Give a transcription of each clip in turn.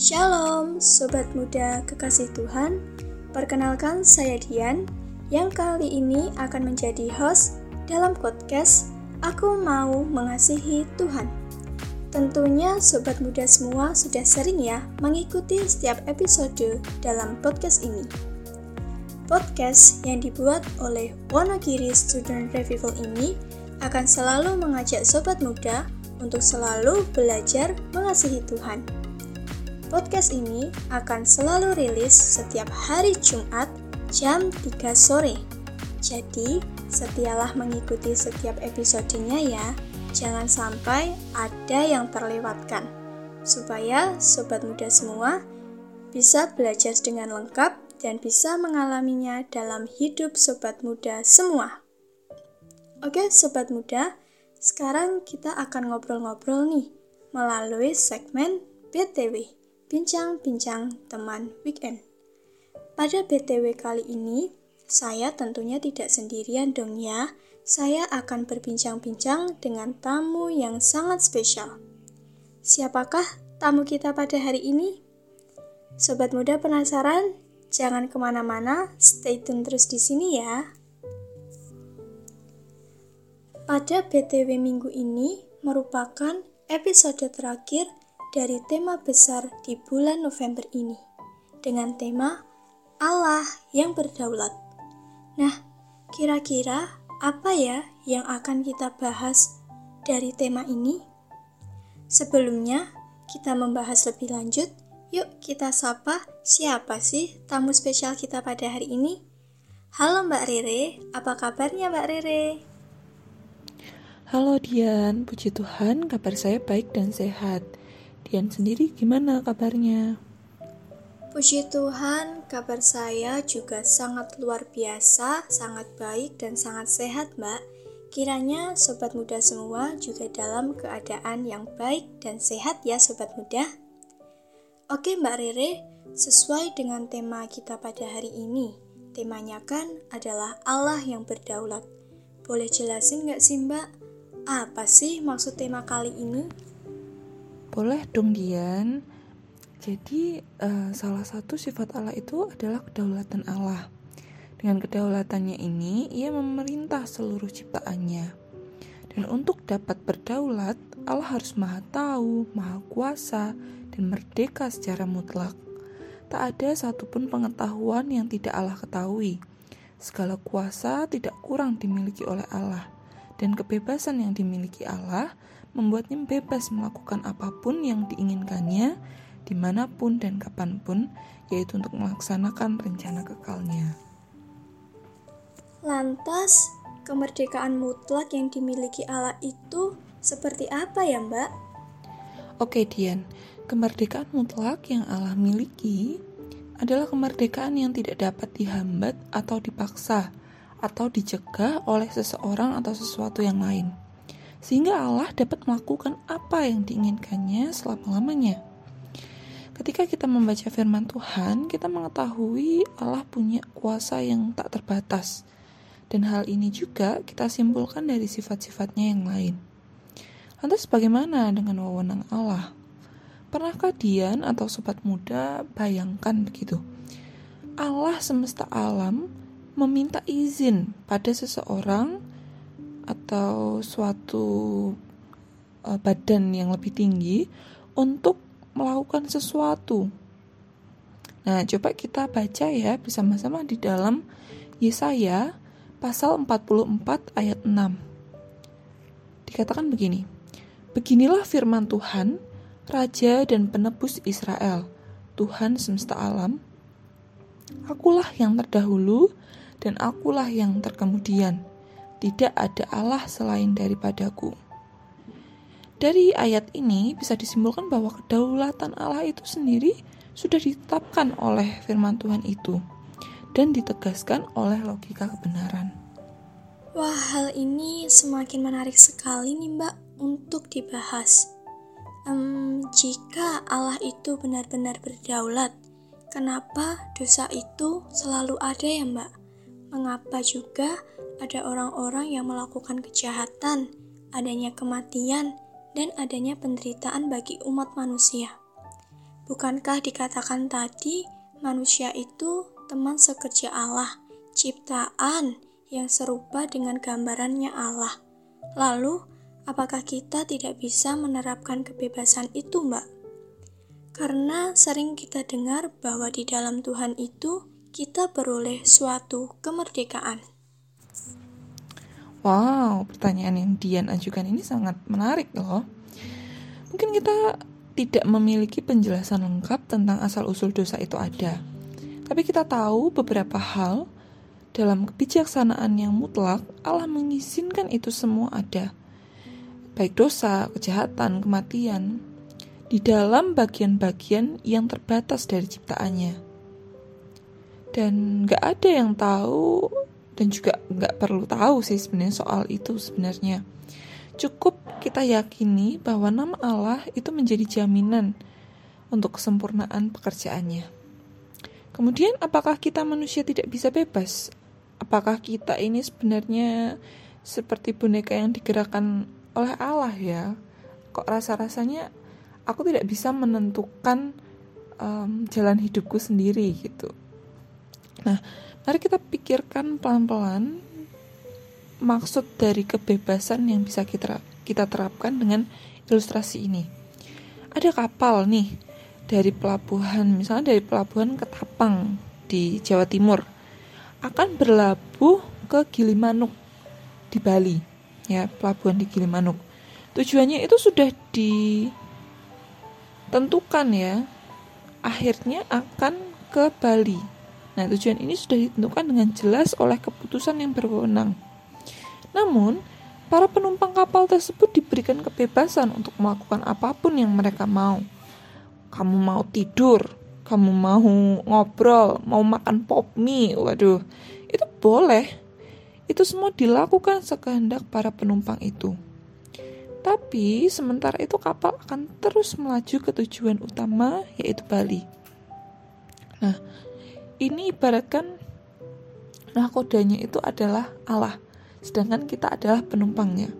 Shalom, sobat muda kekasih Tuhan. Perkenalkan saya Dian yang kali ini akan menjadi host dalam podcast Aku Mau Mengasihi Tuhan. Tentunya sobat muda semua sudah sering ya mengikuti setiap episode dalam podcast ini. Podcast yang dibuat oleh Wonogiri Student Revival ini akan selalu mengajak sobat muda untuk selalu belajar mengasihi Tuhan Podcast ini akan selalu rilis setiap hari Jumat jam 3 sore. Jadi, setialah mengikuti setiap episodenya ya. Jangan sampai ada yang terlewatkan. Supaya sobat muda semua bisa belajar dengan lengkap dan bisa mengalaminya dalam hidup sobat muda semua. Oke, sobat muda, sekarang kita akan ngobrol-ngobrol nih melalui segmen BTW. Bincang-bincang teman weekend. Pada BTW kali ini, saya tentunya tidak sendirian dong ya. Saya akan berbincang-bincang dengan tamu yang sangat spesial. Siapakah tamu kita pada hari ini? Sobat muda penasaran? Jangan ke mana-mana, stay tune terus di sini ya. Pada BTW minggu ini merupakan episode terakhir dari tema besar di bulan November ini dengan tema Allah yang berdaulat. Nah, kira-kira apa ya yang akan kita bahas dari tema ini? Sebelumnya, kita membahas lebih lanjut. Yuk kita sapa siapa sih tamu spesial kita pada hari ini? Halo Mbak Rere, apa kabarnya Mbak Rere? Halo Dian, puji Tuhan kabar saya baik dan sehat. Dian sendiri gimana kabarnya? Puji Tuhan, kabar saya juga sangat luar biasa, sangat baik dan sangat sehat, Mbak. Kiranya sobat muda semua juga dalam keadaan yang baik dan sehat ya sobat muda. Oke Mbak Rere, sesuai dengan tema kita pada hari ini, temanya kan adalah Allah yang berdaulat. Boleh jelasin nggak sih Mbak, apa sih maksud tema kali ini? Boleh dong Dian. Jadi uh, salah satu sifat Allah itu adalah kedaulatan Allah. Dengan kedaulatannya ini, ia memerintah seluruh ciptaannya. Dan untuk dapat berdaulat, Allah harus maha tahu, maha kuasa, dan merdeka secara mutlak. Tak ada satupun pengetahuan yang tidak Allah ketahui. Segala kuasa tidak kurang dimiliki oleh Allah, dan kebebasan yang dimiliki Allah membuatnya bebas melakukan apa pun yang diinginkannya, di mana pun dan kapan pun, yaitu untuk melaksanakan rencana kekalnya. Lantas, kemerdekaan mutlak yang dimiliki Allah itu seperti apa ya, Mbak? Oke, Dian. Kemerdekaan mutlak yang Allah miliki adalah kemerdekaan yang tidak dapat dihambat atau dipaksa atau dicegah oleh seseorang atau sesuatu yang lain sehingga Allah dapat melakukan apa yang diinginkannya selama-lamanya. Ketika kita membaca firman Tuhan, kita mengetahui Allah punya kuasa yang tak terbatas. Dan hal ini juga kita simpulkan dari sifat-sifatnya yang lain. Lantas bagaimana dengan wewenang Allah? Pernahkah Dian atau sobat muda bayangkan begitu? Allah semesta alam meminta izin pada seseorang atau suatu uh, badan yang lebih tinggi untuk melakukan sesuatu. Nah, coba kita baca ya bersama-sama di dalam Yesaya pasal 44 ayat 6. Dikatakan begini, Beginilah firman Tuhan, Raja dan penebus Israel, Tuhan semesta alam, Akulah yang terdahulu dan akulah yang terkemudian tidak ada Allah selain daripadaku. Dari ayat ini bisa disimpulkan bahwa kedaulatan Allah itu sendiri sudah ditetapkan oleh firman Tuhan itu dan ditegaskan oleh logika kebenaran. Wah, hal ini semakin menarik sekali nih Mbak untuk dibahas. Um, jika Allah itu benar-benar berdaulat, kenapa dosa itu selalu ada ya Mbak? Mengapa juga ada orang-orang yang melakukan kejahatan, adanya kematian, dan adanya penderitaan bagi umat manusia. Bukankah dikatakan tadi manusia itu teman sekerja Allah, ciptaan yang serupa dengan gambarannya Allah? Lalu, apakah kita tidak bisa menerapkan kebebasan itu, Mbak? Karena sering kita dengar bahwa di dalam Tuhan itu kita beroleh suatu kemerdekaan. Wow, pertanyaan yang Dian ajukan ini sangat menarik loh. Mungkin kita tidak memiliki penjelasan lengkap tentang asal-usul dosa itu ada. Tapi kita tahu beberapa hal dalam kebijaksanaan yang mutlak, Allah mengizinkan itu semua ada. Baik dosa, kejahatan, kematian, di dalam bagian-bagian yang terbatas dari ciptaannya. Dan gak ada yang tahu dan juga nggak perlu tahu sih sebenarnya soal itu sebenarnya. Cukup kita yakini bahwa nama Allah itu menjadi jaminan untuk kesempurnaan pekerjaannya. Kemudian apakah kita manusia tidak bisa bebas? Apakah kita ini sebenarnya seperti boneka yang digerakkan oleh Allah ya? Kok rasa-rasanya aku tidak bisa menentukan um, jalan hidupku sendiri gitu. Nah, Mari kita pikirkan pelan-pelan maksud dari kebebasan yang bisa kita kita terapkan dengan ilustrasi ini. Ada kapal nih dari pelabuhan, misalnya dari pelabuhan Ketapang di Jawa Timur akan berlabuh ke Gilimanuk di Bali, ya pelabuhan di Gilimanuk. Tujuannya itu sudah ditentukan ya, akhirnya akan ke Bali Nah, tujuan ini sudah ditentukan dengan jelas oleh keputusan yang berwenang. Namun, para penumpang kapal tersebut diberikan kebebasan untuk melakukan apa pun yang mereka mau. Kamu mau tidur, kamu mau ngobrol, mau makan pop mie, waduh, itu boleh. Itu semua dilakukan sekehendak para penumpang itu. Tapi sementara itu kapal akan terus melaju ke tujuan utama yaitu Bali. Nah, ini ibaratkan nakodanya itu adalah Allah, sedangkan kita adalah penumpangnya.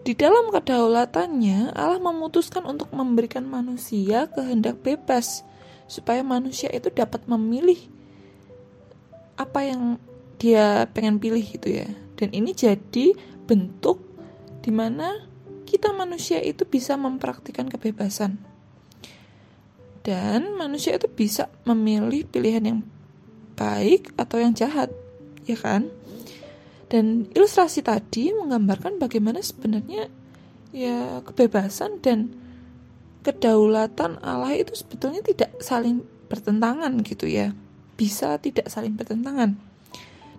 Di dalam kedaulatannya, Allah memutuskan untuk memberikan manusia kehendak bebas, supaya manusia itu dapat memilih apa yang dia pengen pilih gitu ya. Dan ini jadi bentuk di mana kita manusia itu bisa mempraktikkan kebebasan dan manusia itu bisa memilih pilihan yang baik atau yang jahat, ya kan? Dan ilustrasi tadi menggambarkan bagaimana sebenarnya ya kebebasan dan kedaulatan Allah itu sebetulnya tidak saling bertentangan gitu ya. Bisa tidak saling bertentangan.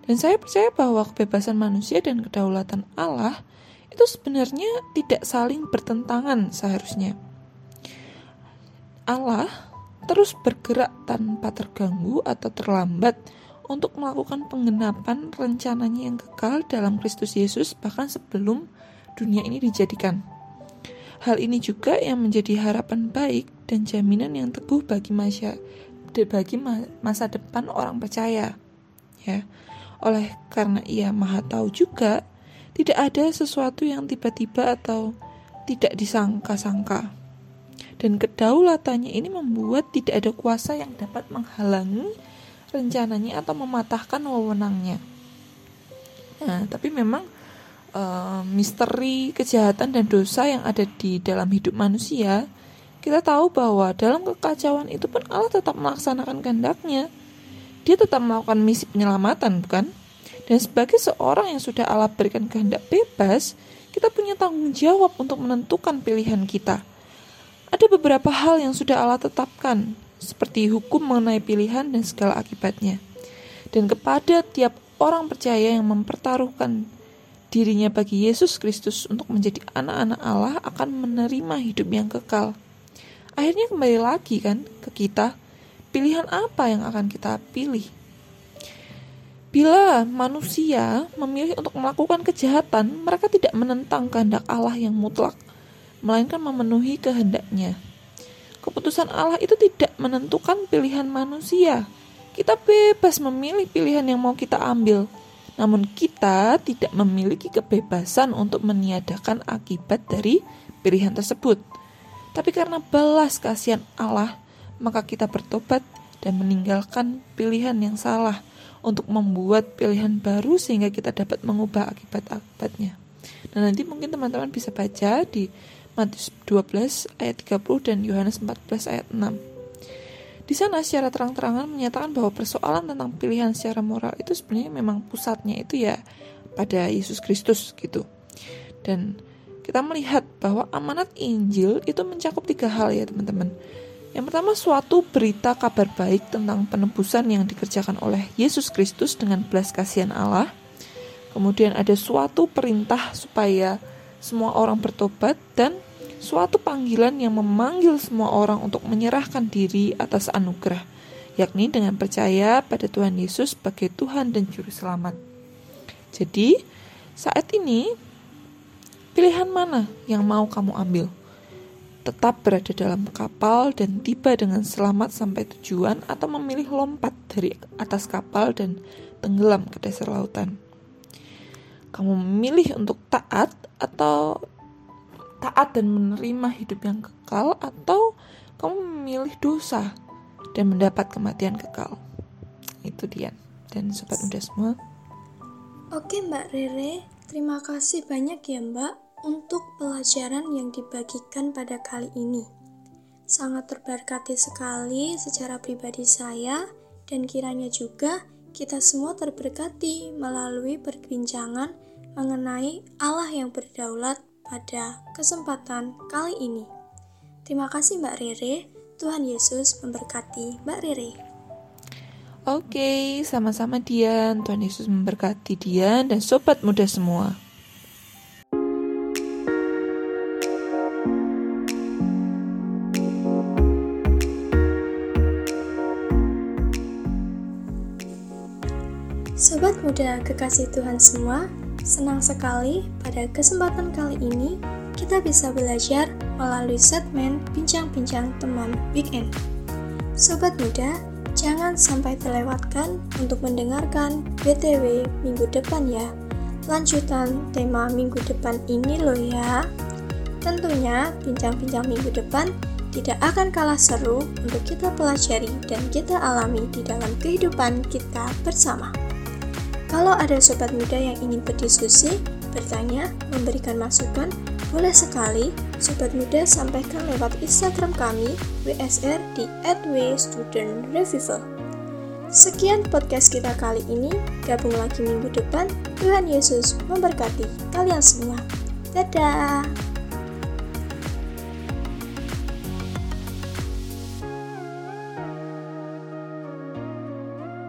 Dan saya percaya bahwa kebebasan manusia dan kedaulatan Allah itu sebenarnya tidak saling bertentangan seharusnya. Allah terus bergerak tanpa terganggu atau terlambat untuk melakukan penggenapan rencananya yang kekal dalam Kristus Yesus bahkan sebelum dunia ini dijadikan. Hal ini juga yang menjadi harapan baik dan jaminan yang teguh bagi masa bagi masa depan orang percaya. Ya. Oleh karena ia Maha tahu juga, tidak ada sesuatu yang tiba-tiba atau tidak disangka-sangka dan kedaulatannya ini membuat tidak ada kuasa yang dapat menghalangi rencananya atau mematahkan wewenangnya. Nah, tapi memang uh, misteri kejahatan dan dosa yang ada di dalam hidup manusia, kita tahu bahwa dalam kekacauan itu pun Allah tetap melaksanakan kehendaknya. Dia tetap melakukan misi penyelamatan, bukan? Dan sebagai seorang yang sudah Allah berikan kehendak bebas, kita punya tanggung jawab untuk menentukan pilihan kita. Ada beberapa hal yang sudah Allah tetapkan, seperti hukum mengenai pilihan dan segala akibatnya. Dan kepada tiap orang percaya yang mempertaruhkan dirinya bagi Yesus Kristus untuk menjadi anak-anak Allah akan menerima hidup yang kekal. Akhirnya kembali lagi kan ke kita, pilihan apa yang akan kita pilih? Bila manusia memilih untuk melakukan kejahatan, mereka tidak menentang kehendak Allah yang mutlak – melainkan memenuhi kehendaknya. Keputusan Allah itu tidak menentukan pilihan manusia. Kita bebas memilih pilihan yang mau kita ambil. Namun kita tidak memiliki kebebasan untuk meniadakan akibat dari pilihan tersebut. Tapi karena balas kasihan Allah, maka kita bertobat dan meninggalkan pilihan yang salah untuk membuat pilihan baru sehingga kita dapat mengubah akibat-akibatnya. Nah, nanti mungkin teman-teman bisa baca di Matius 12 ayat 30 dan Yohanes 14 ayat 6. Di sana secara terang-terangan menyatakan bahwa persoalan tentang pilihan secara moral itu sebenarnya memang pusatnya itu ya pada Yesus Kristus gitu. Dan kita melihat bahwa amanat Injil itu mencakup tiga hal ya teman-teman. Yang pertama suatu berita kabar baik tentang penebusan yang dikerjakan oleh Yesus Kristus dengan belas kasihan Allah. Kemudian ada suatu perintah supaya semua orang bertobat dan suatu panggilan yang memanggil semua orang untuk menyerahkan diri atas anugerah, yakni dengan percaya pada Tuhan Yesus sebagai Tuhan dan Juru Selamat. Jadi, saat ini, pilihan mana yang mau kamu ambil? Tetap berada dalam kapal dan tiba dengan selamat sampai tujuan, atau memilih lompat dari atas kapal dan tenggelam ke dasar lautan? Kamu memilih untuk taat atau taat dan menerima hidup yang kekal atau kamu memilih dosa dan mendapat kematian kekal. Itu dia. Dan sobat muda semua. Oke Mbak Rere, terima kasih banyak ya Mbak untuk pelajaran yang dibagikan pada kali ini. Sangat terberkati sekali secara pribadi saya dan kiranya juga kita semua terberkati melalui perbincangan mengenai Allah yang berdaulat pada kesempatan kali ini. Terima kasih Mbak Rere. Tuhan Yesus memberkati Mbak Rere. Oke, sama-sama Dian. Tuhan Yesus memberkati Dian dan sobat muda semua. Sobat muda kekasih Tuhan semua, senang sekali pada kesempatan kali ini kita bisa belajar melalui segmen bincang-bincang teman weekend. Sobat muda, jangan sampai terlewatkan untuk mendengarkan BTW minggu depan ya. Lanjutan tema minggu depan ini loh ya. Tentunya bincang-bincang minggu depan tidak akan kalah seru untuk kita pelajari dan kita alami di dalam kehidupan kita bersama. Kalau ada sobat muda yang ingin berdiskusi, bertanya, memberikan masukan, boleh sekali sobat muda sampaikan lewat Instagram kami WSR di @wstudentrevival. Sekian podcast kita kali ini. Gabung lagi minggu depan. Tuhan Yesus memberkati kalian semua. Dadah.